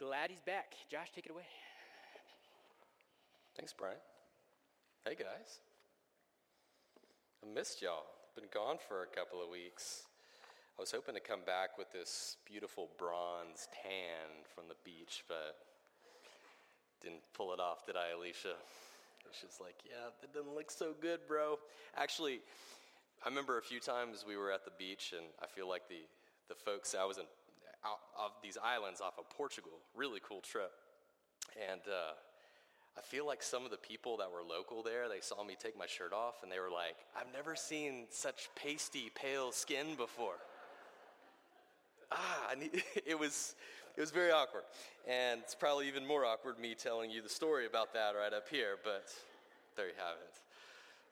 glad he's back. Josh, take it away. Thanks, Brian. Hey, guys. I missed y'all. Been gone for a couple of weeks. I was hoping to come back with this beautiful bronze tan from the beach, but didn't pull it off, did I, Alicia? Alicia's like, yeah, that doesn't look so good, bro. Actually, I remember a few times we were at the beach, and I feel like the, the folks, I was in, out of these islands off of Portugal, really cool trip. And uh, I feel like some of the people that were local there, they saw me take my shirt off, and they were like, I've never seen such pasty, pale skin before. ah, it was it was very awkward, and it's probably even more awkward me telling you the story about that right up here. But there you have it.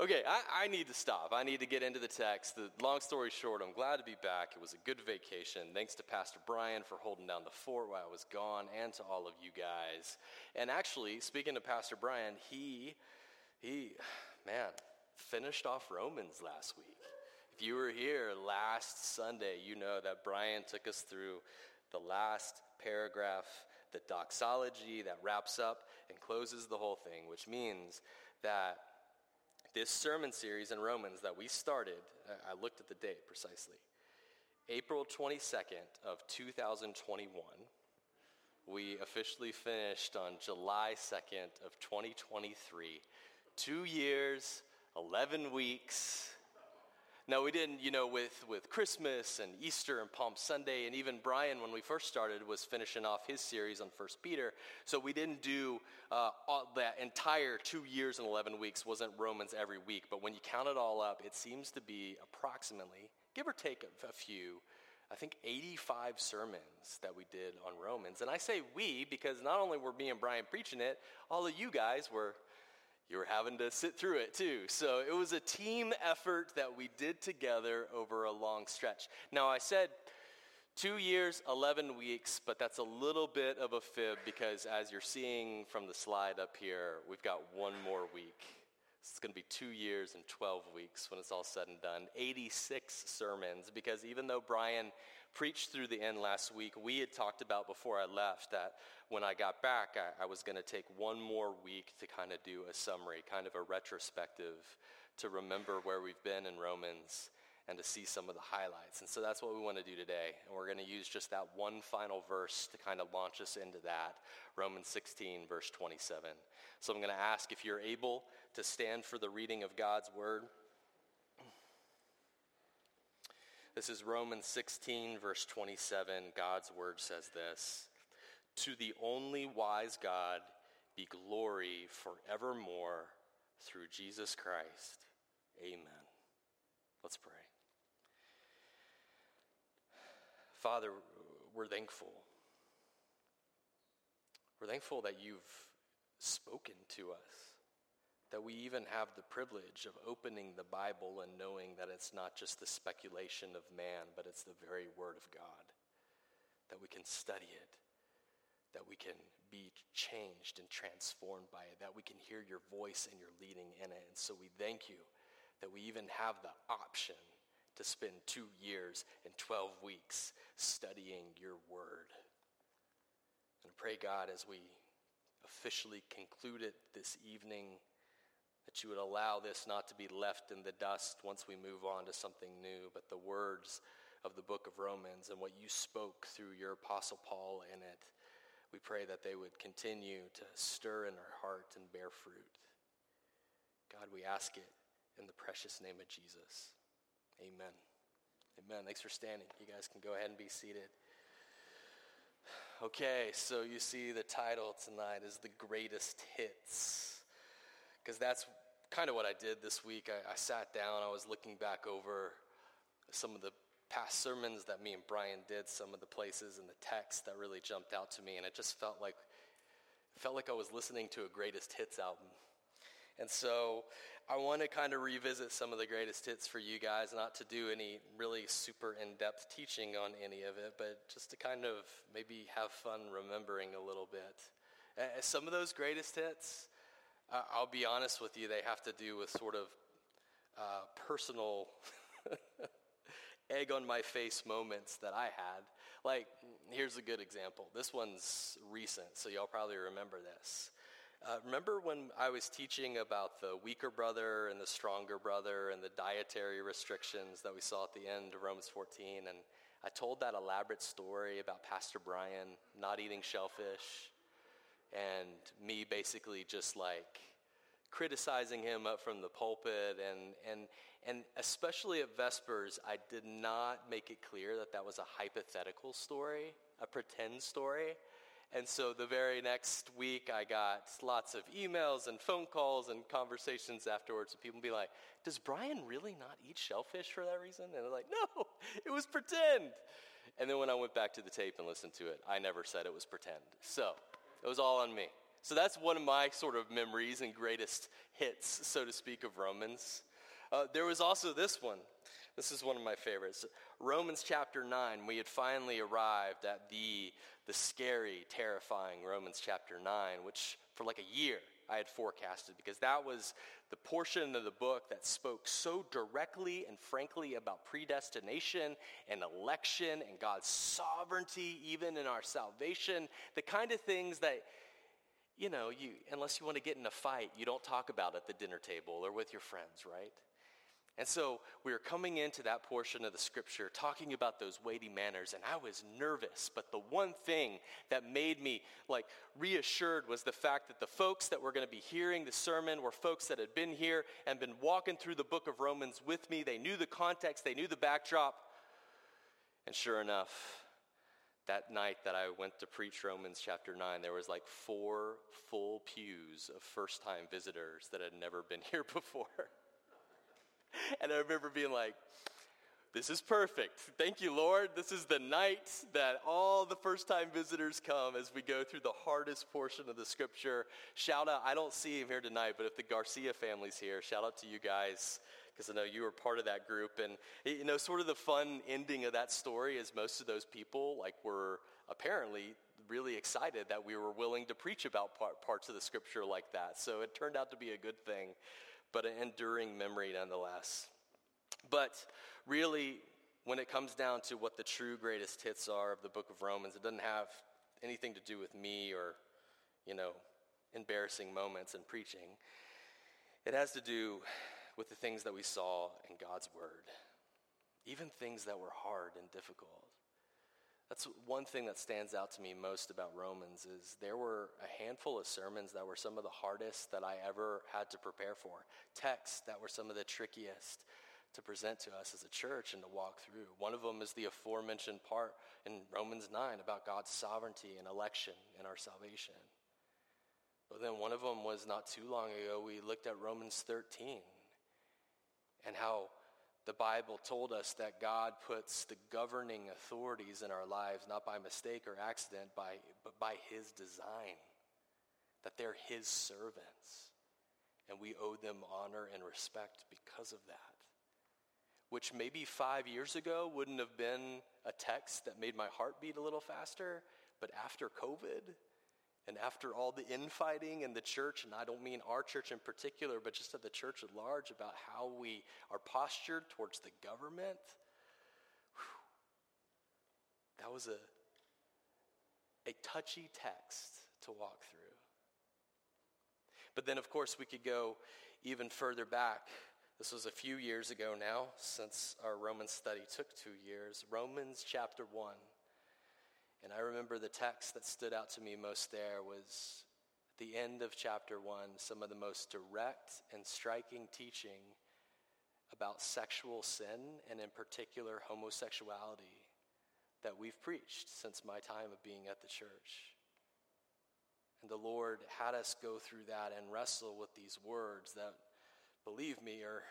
Okay, I, I, need to stop. I need to get into the text. The long story short, I'm glad to be back. It was a good vacation. Thanks to Pastor Brian for holding down the fort while I was gone, and to all of you guys. And actually, speaking to Pastor Brian, he, he, man, finished off Romans last week. If you were here last Sunday, you know that Brian took us through the last paragraph, the doxology that wraps up and closes the whole thing, which means that this sermon series in Romans that we started, uh, I looked at the date precisely, April 22nd of 2021. We officially finished on July 2nd of 2023. Two years, 11 weeks, now, we didn't, you know, with, with Christmas and Easter and Palm Sunday, and even Brian, when we first started, was finishing off his series on First Peter. So we didn't do uh, all, that entire two years and 11 weeks, wasn't Romans every week. But when you count it all up, it seems to be approximately, give or take a, a few, I think 85 sermons that we did on Romans. And I say we because not only were me and Brian preaching it, all of you guys were you were having to sit through it too. So it was a team effort that we did together over a long stretch. Now, I said two years, 11 weeks, but that's a little bit of a fib because as you're seeing from the slide up here, we've got one more week. It's going to be two years and 12 weeks when it's all said and done. 86 sermons, because even though Brian preached through the end last week, we had talked about before I left that when I got back, I, I was going to take one more week to kind of do a summary, kind of a retrospective, to remember where we've been in Romans and to see some of the highlights. And so that's what we want to do today. And we're going to use just that one final verse to kind of launch us into that Romans 16, verse 27. So I'm going to ask if you're able to stand for the reading of God's word. This is Romans 16, verse 27. God's word says this To the only wise God be glory forevermore through Jesus Christ. Amen. Let's pray. Father, we're thankful. We're thankful that you've spoken to us, that we even have the privilege of opening the Bible and knowing that it's not just the speculation of man, but it's the very Word of God, that we can study it, that we can be changed and transformed by it, that we can hear your voice and your leading in it. And so we thank you that we even have the option to spend two years and 12 weeks studying your word. And pray, God, as we officially conclude it this evening, that you would allow this not to be left in the dust once we move on to something new, but the words of the book of Romans and what you spoke through your apostle Paul in it, we pray that they would continue to stir in our heart and bear fruit. God, we ask it in the precious name of Jesus. Amen. Amen. Thanks for standing. You guys can go ahead and be seated. Okay, so you see the title tonight is The Greatest Hits. Because that's kind of what I did this week. I, I, sat down, I was looking back over some of the past sermons that me and Brian did, some of the places and the text that really jumped out to me, and it just felt like felt like I was listening to a greatest hits album. And so I want to kind of revisit some of the greatest hits for you guys, not to do any really super in depth teaching on any of it, but just to kind of maybe have fun remembering a little bit. Uh, some of those greatest hits, uh, I'll be honest with you, they have to do with sort of uh, personal egg on my face moments that I had. Like, here's a good example. This one's recent, so y'all probably remember this. Uh, remember when I was teaching about the weaker brother and the stronger brother and the dietary restrictions that we saw at the end of Romans 14? And I told that elaborate story about Pastor Brian not eating shellfish and me basically just like criticizing him up from the pulpit. And and and especially at vespers i did not make it clear that that was a hypothetical story a pretend story. And so the very next week i got lots of emails and phone calls and conversations afterwards with people be like does brian really not eat shellfish for that reason? And they're like no it was pretend. And then when i went back to the tape and listened to it i never said it was pretend. So it was all on me so that's one of my sort of memories and greatest hits, so to speak, of Romans. Uh, there was also this one. This is one of my favorites. Romans chapter 9. We had finally arrived at the, the scary, terrifying Romans chapter 9, which for like a year I had forecasted because that was the portion of the book that spoke so directly and frankly about predestination and election and God's sovereignty, even in our salvation. The kind of things that you know, you, unless you want to get in a fight, you don't talk about at the dinner table or with your friends, right? And so we were coming into that portion of the scripture talking about those weighty manners, and I was nervous. But the one thing that made me like reassured was the fact that the folks that were going to be hearing the sermon were folks that had been here and been walking through the book of Romans with me. They knew the context, they knew the backdrop. And sure enough, that night that I went to preach Romans chapter 9, there was like four full pews of first time visitors that had never been here before. and I remember being like, this is perfect. Thank you, Lord. This is the night that all the first time visitors come as we go through the hardest portion of the scripture. Shout out, I don't see him here tonight, but if the Garcia family's here, shout out to you guys because I know you were part of that group. And, you know, sort of the fun ending of that story is most of those people, like, were apparently really excited that we were willing to preach about part, parts of the scripture like that. So it turned out to be a good thing, but an enduring memory nonetheless. But really, when it comes down to what the true greatest hits are of the book of Romans, it doesn't have anything to do with me or, you know, embarrassing moments in preaching. It has to do with the things that we saw in God's Word, even things that were hard and difficult. That's one thing that stands out to me most about Romans is there were a handful of sermons that were some of the hardest that I ever had to prepare for. Texts that were some of the trickiest to present to us as a church and to walk through. One of them is the aforementioned part in Romans 9 about God's sovereignty and election and our salvation. But then one of them was not too long ago, we looked at Romans 13 and how the Bible told us that God puts the governing authorities in our lives not by mistake or accident, by, but by His design, that they're His servants, and we owe them honor and respect because of that. Which maybe five years ago wouldn't have been a text that made my heart beat a little faster, but after COVID, and after all the infighting in the church, and I don't mean our church in particular, but just at the church at large about how we are postured towards the government, whew, that was a, a touchy text to walk through. But then, of course, we could go even further back. This was a few years ago now, since our Romans study took two years. Romans chapter 1. And I remember the text that stood out to me most there was at the end of chapter one, some of the most direct and striking teaching about sexual sin and, in particular, homosexuality that we've preached since my time of being at the church. And the Lord had us go through that and wrestle with these words that, believe me, are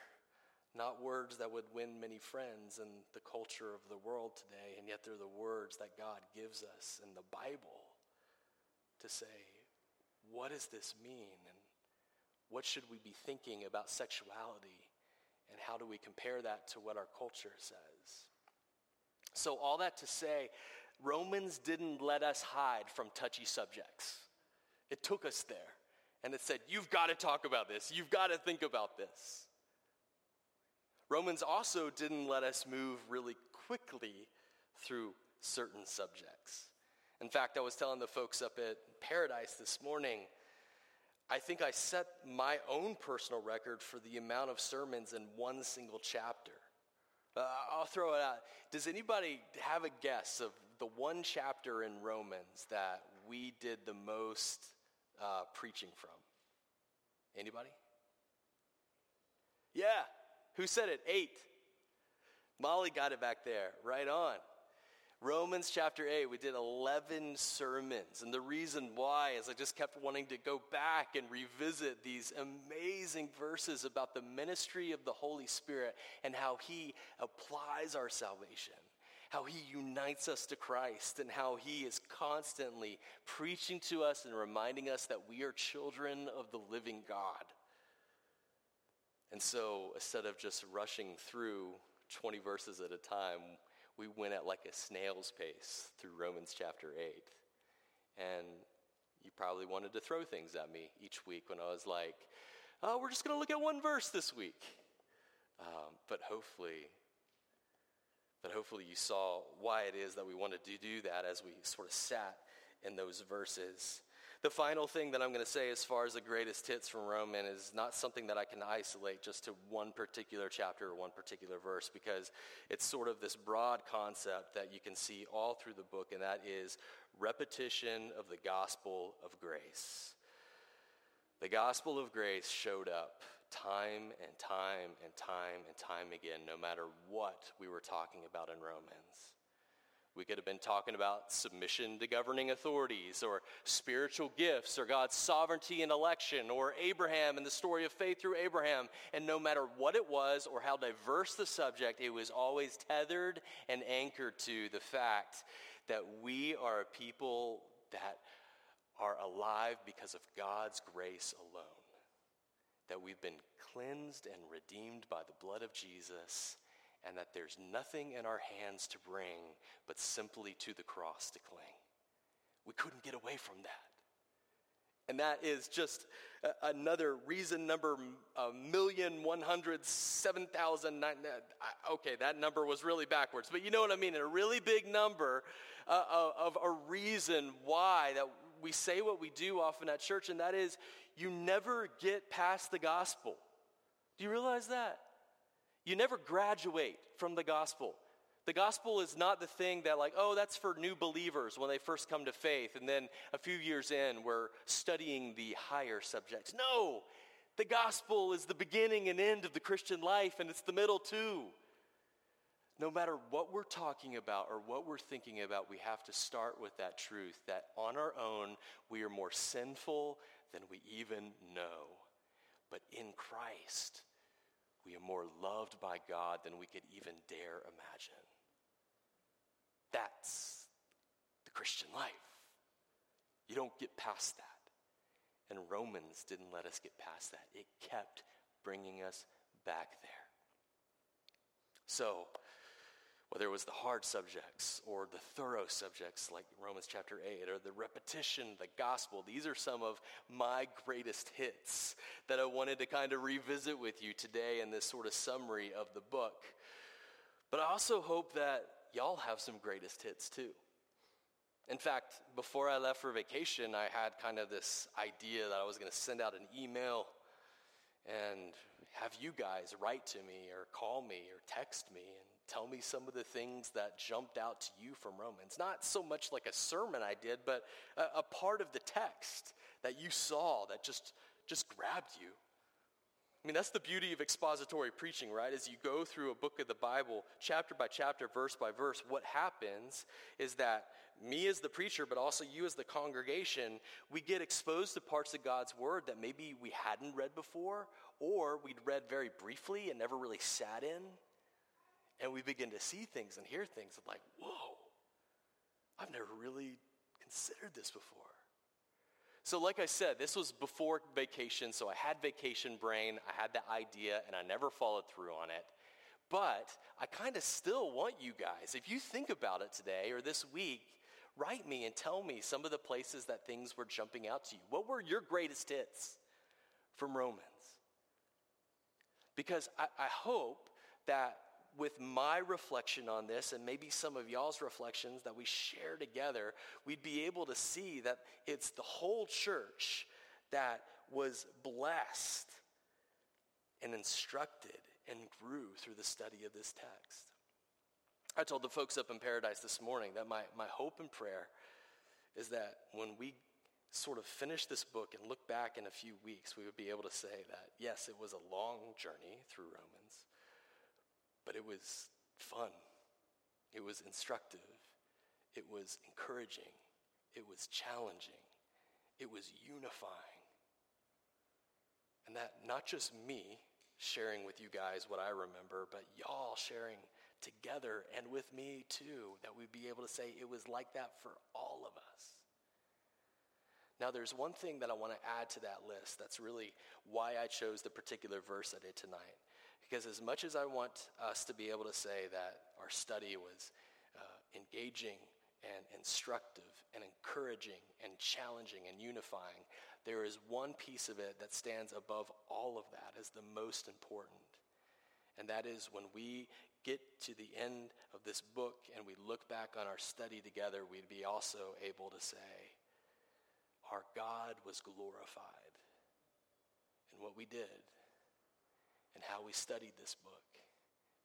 not words that would win many friends in the culture of the world today, and yet they're the words that God gives us in the Bible to say, what does this mean? And what should we be thinking about sexuality? And how do we compare that to what our culture says? So, all that to say, Romans didn't let us hide from touchy subjects. It took us there. And it said, You've got to talk about this. You've got to think about this. Romans also didn't let us move really quickly through certain subjects. In fact, I was telling the folks up at Paradise this morning, I think I set my own personal record for the amount of sermons in one single chapter. Uh, I'll throw it out. Does anybody have a guess of the one chapter in Romans that we did the most uh, preaching from? Anybody? Yeah. Who said it? Eight. Molly got it back there. Right on. Romans chapter 8, we did 11 sermons. And the reason why is I just kept wanting to go back and revisit these amazing verses about the ministry of the Holy Spirit and how He applies our salvation, how He unites us to Christ, and how He is constantly preaching to us and reminding us that we are children of the living God. And so instead of just rushing through 20 verses at a time, we went at like a snail's pace through Romans chapter 8. And you probably wanted to throw things at me each week when I was like, oh, we're just going to look at one verse this week. Um, but hopefully, but hopefully you saw why it is that we wanted to do that as we sort of sat in those verses. The final thing that I'm going to say as far as the greatest hits from Roman is not something that I can isolate just to one particular chapter or one particular verse because it's sort of this broad concept that you can see all through the book, and that is repetition of the gospel of grace. The gospel of grace showed up time and time and time and time again, no matter what we were talking about in Romans. We could have been talking about submission to governing authorities or spiritual gifts or God's sovereignty and election or Abraham and the story of faith through Abraham. And no matter what it was or how diverse the subject, it was always tethered and anchored to the fact that we are a people that are alive because of God's grace alone. That we've been cleansed and redeemed by the blood of Jesus and that there's nothing in our hands to bring but simply to the cross to cling. We couldn't get away from that. And that is just another reason number a million one hundred seven thousand nine. Okay, that number was really backwards, but you know what I mean. A really big number uh, of a reason why that we say what we do often at church, and that is you never get past the gospel. Do you realize that? You never graduate from the gospel. The gospel is not the thing that, like, oh, that's for new believers when they first come to faith, and then a few years in, we're studying the higher subjects. No, the gospel is the beginning and end of the Christian life, and it's the middle too. No matter what we're talking about or what we're thinking about, we have to start with that truth that on our own, we are more sinful than we even know. But in Christ, we are more loved by God than we could even dare imagine. That's the Christian life. You don't get past that. And Romans didn't let us get past that, it kept bringing us back there. So, whether it was the hard subjects or the thorough subjects like Romans chapter 8 or the repetition, the gospel. These are some of my greatest hits that I wanted to kind of revisit with you today in this sort of summary of the book. But I also hope that y'all have some greatest hits too. In fact, before I left for vacation, I had kind of this idea that I was going to send out an email and have you guys write to me or call me or text me and tell me some of the things that jumped out to you from Romans. Not so much like a sermon I did, but a, a part of the text that you saw that just, just grabbed you. I mean, that's the beauty of expository preaching, right? As you go through a book of the Bible, chapter by chapter, verse by verse, what happens is that me as the preacher, but also you as the congregation, we get exposed to parts of God's word that maybe we hadn't read before, or we'd read very briefly and never really sat in. And we begin to see things and hear things and like, whoa, I've never really considered this before. So, like I said, this was before vacation, so I had vacation brain, I had the idea, and I never followed through on it. But I kind of still want you guys, if you think about it today or this week, write me and tell me some of the places that things were jumping out to you. What were your greatest hits from Romans? Because I, I hope that with my reflection on this and maybe some of y'all's reflections that we share together, we'd be able to see that it's the whole church that was blessed and instructed and grew through the study of this text. I told the folks up in Paradise this morning that my, my hope and prayer is that when we sort of finish this book and look back in a few weeks, we would be able to say that, yes, it was a long journey through Romans, but it was fun. It was instructive. It was encouraging. It was challenging. It was unifying. And that not just me sharing with you guys what I remember, but y'all sharing together and with me too, that we'd be able to say it was like that for all of us. Now, there's one thing that I want to add to that list that's really why I chose the particular verse I did tonight. Because as much as I want us to be able to say that our study was uh, engaging and instructive and encouraging and challenging and unifying, there is one piece of it that stands above all of that as the most important. And that is when we get to the end of this book and we look back on our study together, we'd be also able to say, our God was glorified in what we did and how we studied this book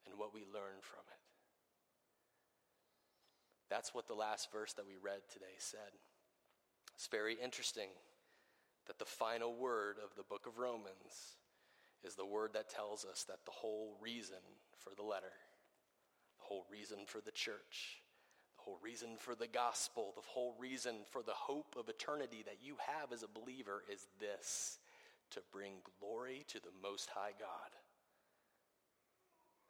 and what we learned from it. That's what the last verse that we read today said. It's very interesting that the final word of the book of Romans is the word that tells us that the whole reason for the letter, the whole reason for the church, the whole reason for the gospel, the whole reason for the hope of eternity that you have as a believer is this to bring glory to the Most High God.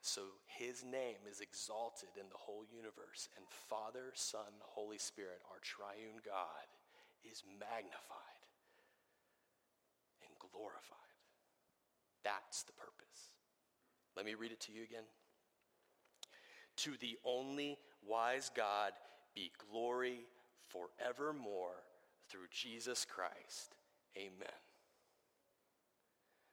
So his name is exalted in the whole universe, and Father, Son, Holy Spirit, our triune God, is magnified and glorified. That's the purpose. Let me read it to you again. To the only wise God be glory forevermore through Jesus Christ. Amen.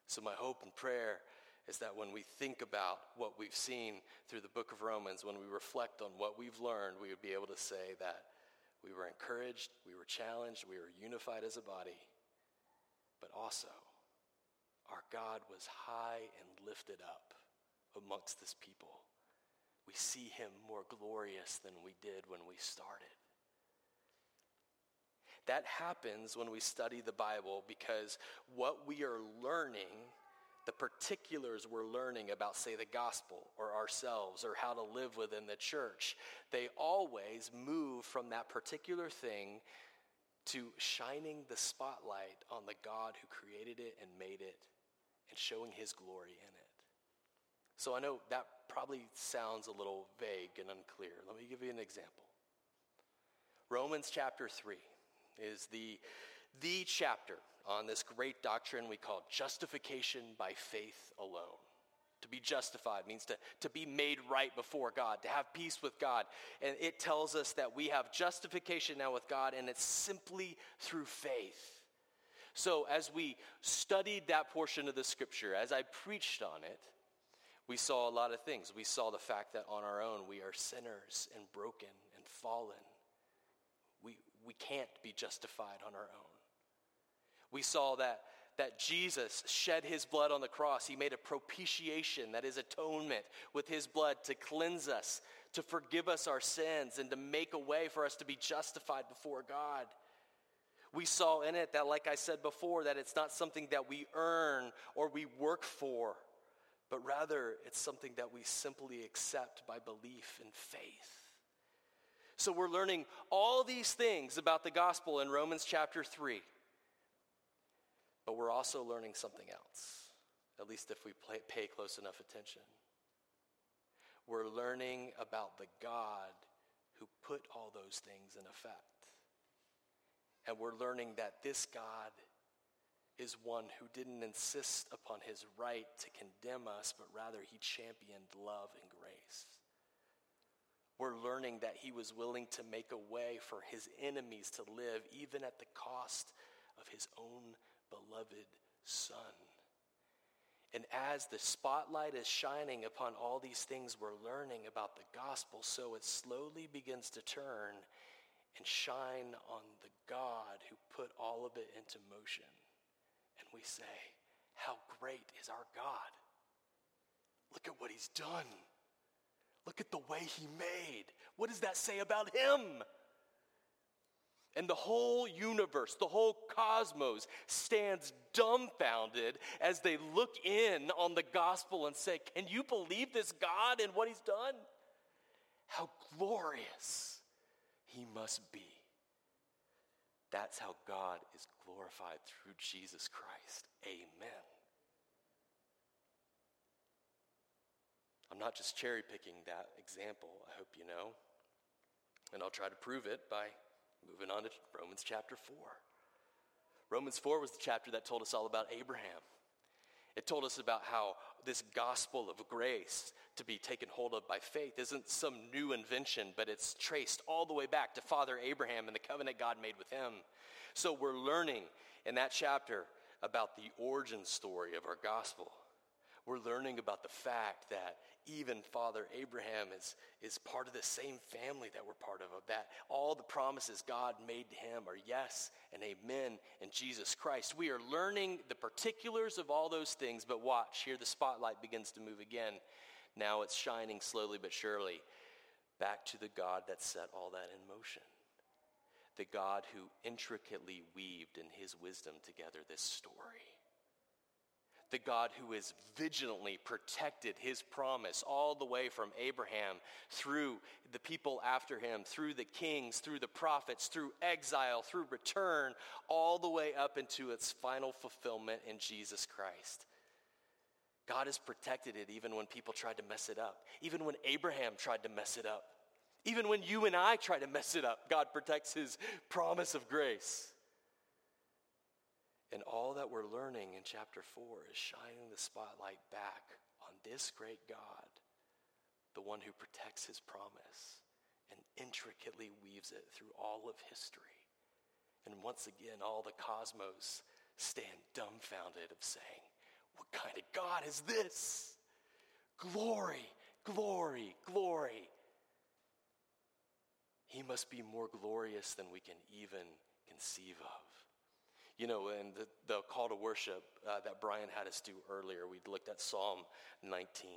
So, my hope and prayer is that when we think about what we've seen through the book of Romans, when we reflect on what we've learned, we would be able to say that we were encouraged, we were challenged, we were unified as a body, but also our God was high and lifted up amongst this people we see him more glorious than we did when we started. That happens when we study the Bible because what we are learning, the particulars we're learning about, say, the gospel or ourselves or how to live within the church, they always move from that particular thing to shining the spotlight on the God who created it and made it and showing his glory in it. So I know that probably sounds a little vague and unclear. Let me give you an example. Romans chapter 3 is the, the chapter on this great doctrine we call justification by faith alone. To be justified means to, to be made right before God, to have peace with God. And it tells us that we have justification now with God, and it's simply through faith. So, as we studied that portion of the scripture, as I preached on it, we saw a lot of things. We saw the fact that on our own we are sinners and broken and fallen. We, can't be justified on our own. We saw that, that Jesus shed his blood on the cross. He made a propitiation, that is atonement, with his blood to cleanse us, to forgive us our sins, and to make a way for us to be justified before God. We saw in it that, like I said before, that it's not something that we earn or we work for but rather it's something that we simply accept by belief and faith. So we're learning all these things about the gospel in Romans chapter 3. But we're also learning something else, at least if we pay close enough attention. We're learning about the God who put all those things in effect. And we're learning that this God is one who didn't insist upon his right to condemn us, but rather he championed love and grace. We're learning that he was willing to make a way for his enemies to live, even at the cost of his own beloved son. And as the spotlight is shining upon all these things we're learning about the gospel, so it slowly begins to turn and shine on the God who put all of it into motion. And we say, How great is our God! Look at what he's done. Look at the way he made. What does that say about him? And the whole universe, the whole cosmos stands dumbfounded as they look in on the gospel and say, Can you believe this God and what he's done? How glorious he must be. That's how God is glorified through Jesus Christ. Amen. I'm not just cherry picking that example, I hope you know. And I'll try to prove it by Moving on to Romans chapter 4. Romans 4 was the chapter that told us all about Abraham. It told us about how this gospel of grace to be taken hold of by faith isn't some new invention, but it's traced all the way back to Father Abraham and the covenant God made with him. So we're learning in that chapter about the origin story of our gospel. We're learning about the fact that even Father Abraham is, is part of the same family that we're part of, that all the promises God made to him are yes and amen in Jesus Christ. We are learning the particulars of all those things, but watch, here the spotlight begins to move again. Now it's shining slowly but surely back to the God that set all that in motion. The God who intricately weaved in his wisdom together this story the God who has vigilantly protected his promise all the way from Abraham through the people after him, through the kings, through the prophets, through exile, through return, all the way up into its final fulfillment in Jesus Christ. God has protected it even when people tried to mess it up, even when Abraham tried to mess it up, even when you and I try to mess it up. God protects his promise of grace. And all that we're learning in chapter 4 is shining the spotlight back on this great God, the one who protects his promise and intricately weaves it through all of history. And once again, all the cosmos stand dumbfounded of saying, What kind of God is this? Glory, glory, glory. He must be more glorious than we can even conceive of. You know, and the, the call to worship uh, that Brian had us do earlier, we looked at Psalm 19.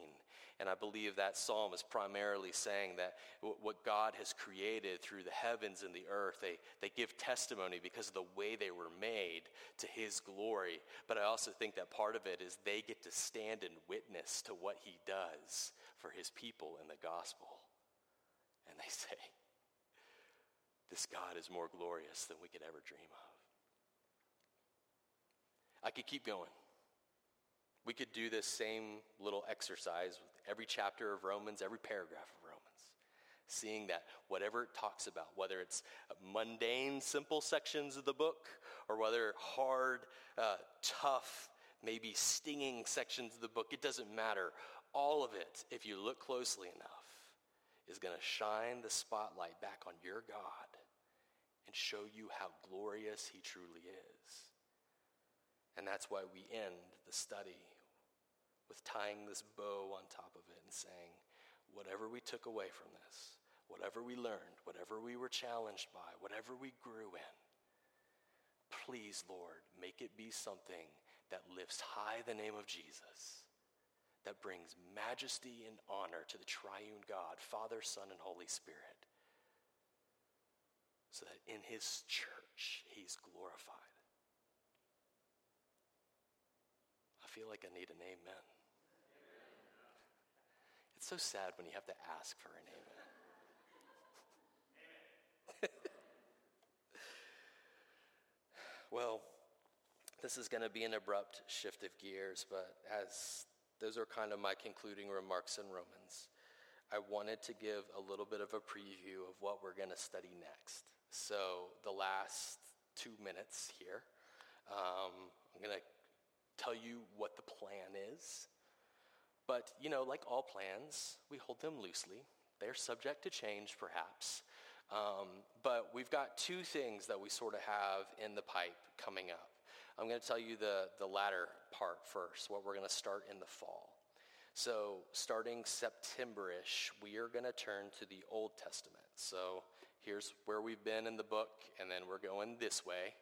And I believe that psalm is primarily saying that w- what God has created through the heavens and the earth, they, they give testimony because of the way they were made to his glory. But I also think that part of it is they get to stand and witness to what he does for his people in the gospel. And they say, This God is more glorious than we could ever dream of. I could keep going. We could do this same little exercise with every chapter of Romans, every paragraph of Romans, seeing that whatever it talks about, whether it's mundane, simple sections of the book, or whether hard, uh, tough, maybe stinging sections of the book, it doesn't matter. All of it, if you look closely enough, is going to shine the spotlight back on your God and show you how glorious He truly is. And that's why we end the study with tying this bow on top of it and saying, whatever we took away from this, whatever we learned, whatever we were challenged by, whatever we grew in, please, Lord, make it be something that lifts high the name of Jesus, that brings majesty and honor to the triune God, Father, Son, and Holy Spirit, so that in his church he's glorified. Feel like I need an amen. amen. It's so sad when you have to ask for an amen. well, this is going to be an abrupt shift of gears, but as those are kind of my concluding remarks in Romans, I wanted to give a little bit of a preview of what we're going to study next. So, the last two minutes here, um, I'm going to tell you what the plan is. But, you know, like all plans, we hold them loosely. They're subject to change, perhaps. Um, but we've got two things that we sort of have in the pipe coming up. I'm going to tell you the, the latter part first, what we're going to start in the fall. So, starting September-ish, we are going to turn to the Old Testament. So, here's where we've been in the book, and then we're going this way,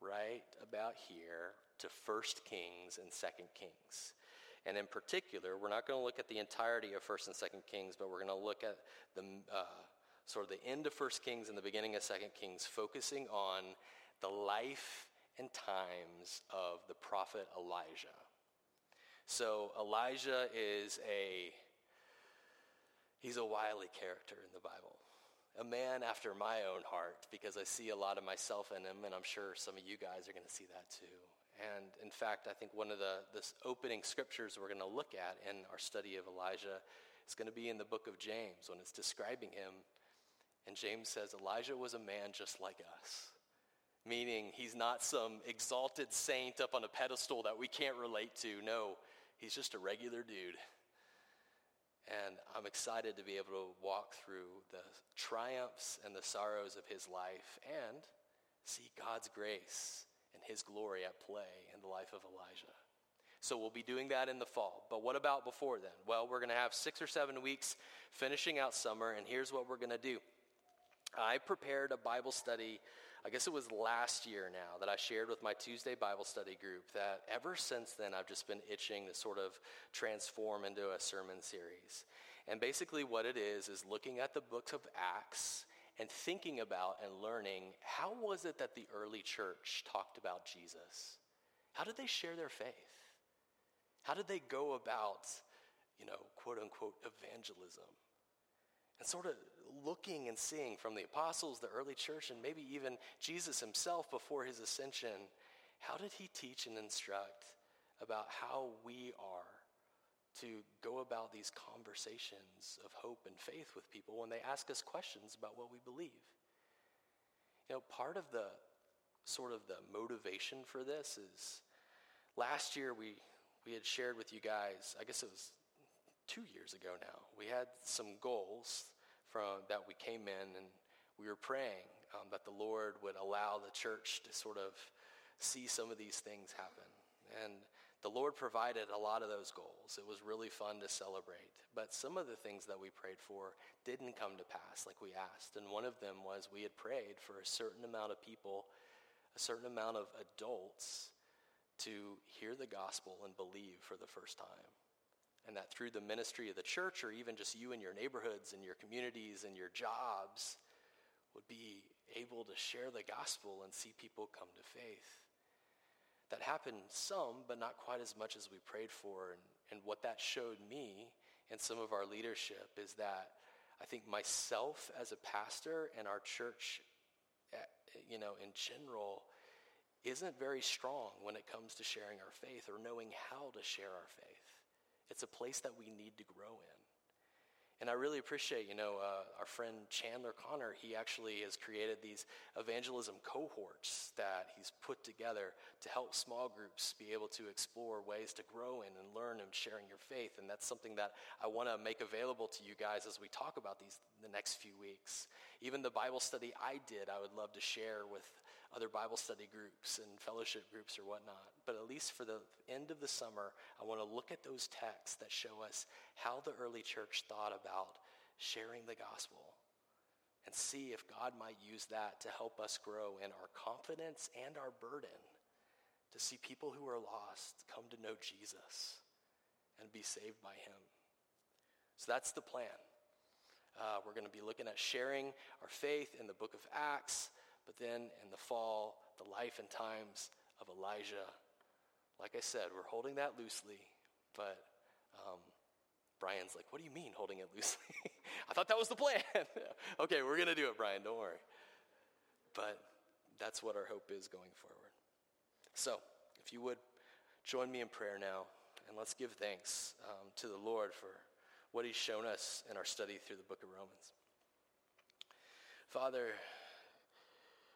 right about here to First Kings and Second Kings. And in particular, we're not going to look at the entirety of First and Second Kings, but we're going to look at the uh, sort of the end of First Kings and the beginning of Second Kings, focusing on the life and times of the prophet Elijah. So Elijah is a he's a wily character in the Bible. A man after my own heart because I see a lot of myself in him and I'm sure some of you guys are going to see that too. And in fact, I think one of the this opening scriptures we're going to look at in our study of Elijah is going to be in the book of James when it's describing him. And James says Elijah was a man just like us meaning he's not some exalted saint up on a pedestal that we can't relate to. No, he's just a regular dude. And I'm excited to be able to walk through the triumphs and the sorrows of his life and see God's grace and his glory at play in the life of Elijah. So we'll be doing that in the fall. But what about before then? Well, we're going to have six or seven weeks finishing out summer, and here's what we're going to do. I prepared a Bible study I guess it was last year now that I shared with my Tuesday Bible study group that ever since then I've just been itching to sort of transform into a sermon series. And basically, what it is is looking at the book of Acts and thinking about and learning how was it that the early church talked about Jesus? How did they share their faith? How did they go about, you know, quote unquote, evangelism? And sort of looking and seeing from the apostles, the early church, and maybe even Jesus himself before his ascension, how did he teach and instruct about how we are to go about these conversations of hope and faith with people when they ask us questions about what we believe? You know, part of the sort of the motivation for this is last year we we had shared with you guys, I guess it was two years ago now, we had some goals from that we came in and we were praying um, that the Lord would allow the church to sort of see some of these things happen. And the Lord provided a lot of those goals. It was really fun to celebrate. But some of the things that we prayed for didn't come to pass like we asked. And one of them was we had prayed for a certain amount of people, a certain amount of adults to hear the gospel and believe for the first time and that through the ministry of the church or even just you and your neighborhoods and your communities and your jobs would be able to share the gospel and see people come to faith. That happened some, but not quite as much as we prayed for. And, and what that showed me and some of our leadership is that I think myself as a pastor and our church, eh, you know, in general, isn't very strong when it comes to sharing our faith or knowing how to share our faith. It's a place that we need to grow in. And I really appreciate, you know, uh, our friend Chandler Connor. He actually has created these evangelism cohorts that he's put together to help small groups be able to explore ways to grow in and learn and sharing your faith. And that's something that I want to make available to you guys as we talk about these the next few weeks. Even the Bible study I did, I would love to share with other Bible study groups and fellowship groups or whatnot. But at least for the end of the summer, I want to look at those texts that show us how the early church thought about sharing the gospel and see if God might use that to help us grow in our confidence and our burden to see people who are lost come to know Jesus and be saved by him. So that's the plan. Uh, we're going to be looking at sharing our faith in the book of Acts. But then in the fall, the life and times of Elijah. Like I said, we're holding that loosely, but um, Brian's like, What do you mean holding it loosely? I thought that was the plan. okay, we're going to do it, Brian, don't worry. But that's what our hope is going forward. So, if you would join me in prayer now, and let's give thanks um, to the Lord for what He's shown us in our study through the book of Romans. Father,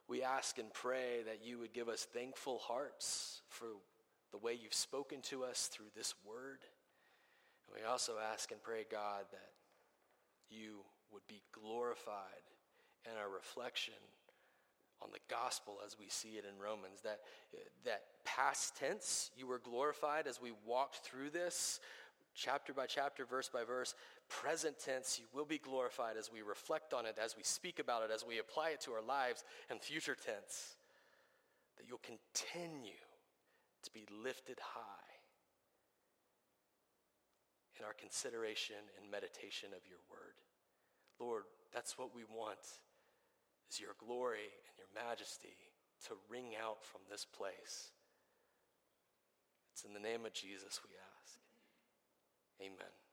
we ask and pray that you would give us thankful hearts for the way you've spoken to us through this word. And we also ask and pray, God, that you would be glorified in our reflection on the gospel as we see it in Romans. That, that past tense, you were glorified as we walked through this, chapter by chapter, verse by verse. Present tense, you will be glorified as we reflect on it, as we speak about it, as we apply it to our lives. And future tense, that you'll continue to be lifted high in our consideration and meditation of your word. Lord, that's what we want is your glory and your majesty to ring out from this place. It's in the name of Jesus we ask. Amen.